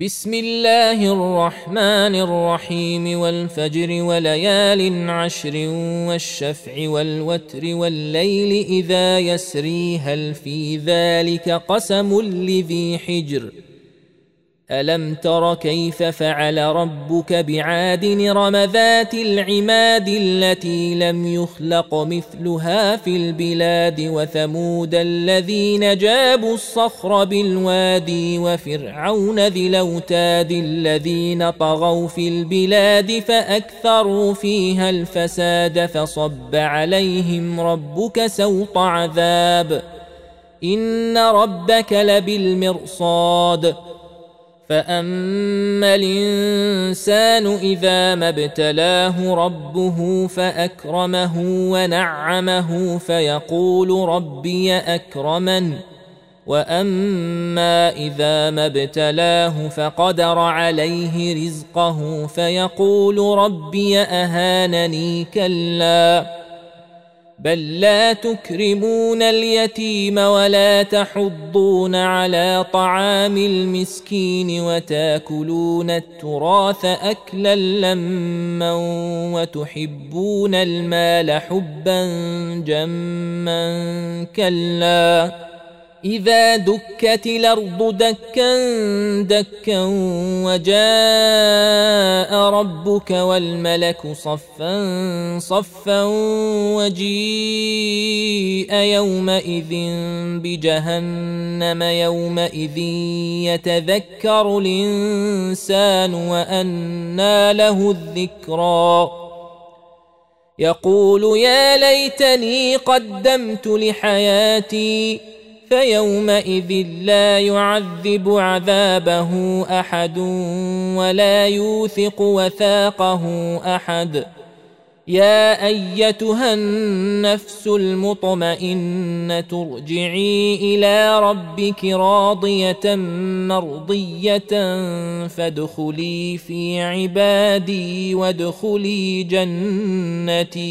بسم الله الرحمن الرحيم والفجر وليال عشر والشفع والوتر والليل إذا يسري هل في ذلك قسم لذي حجر الم تر كيف فعل ربك بعاد نرم ذات العماد التي لم يخلق مثلها في البلاد وثمود الذين جابوا الصخر بالوادي وفرعون ذي الاوتاد الذين طغوا في البلاد فاكثروا فيها الفساد فصب عليهم ربك سوط عذاب ان ربك لبالمرصاد فاما الانسان اذا ما ابتلاه ربه فاكرمه ونعمه فيقول ربي اكرمن واما اذا ما ابتلاه فقدر عليه رزقه فيقول ربي اهانني كلا بل لا تكرمون اليتيم ولا تحضون على طعام المسكين وتاكلون التراث أكلا لما وتحبون المال حبا جما كلا إذا دكت الأرض دكا دكا وجاء ربك والملك صفا صفا وجيء يومئذ بجهنم يومئذ يتذكر الإنسان وأنى له الذكرى. يقول يا ليتني قدمت لحياتي فيومئذ لا يعذب عذابه أحد ولا يوثق وثاقه أحد. يا أيتها النفس المطمئنة ارجعي إلى ربك راضية مرضية فادخلي في عبادي وادخلي جنتي.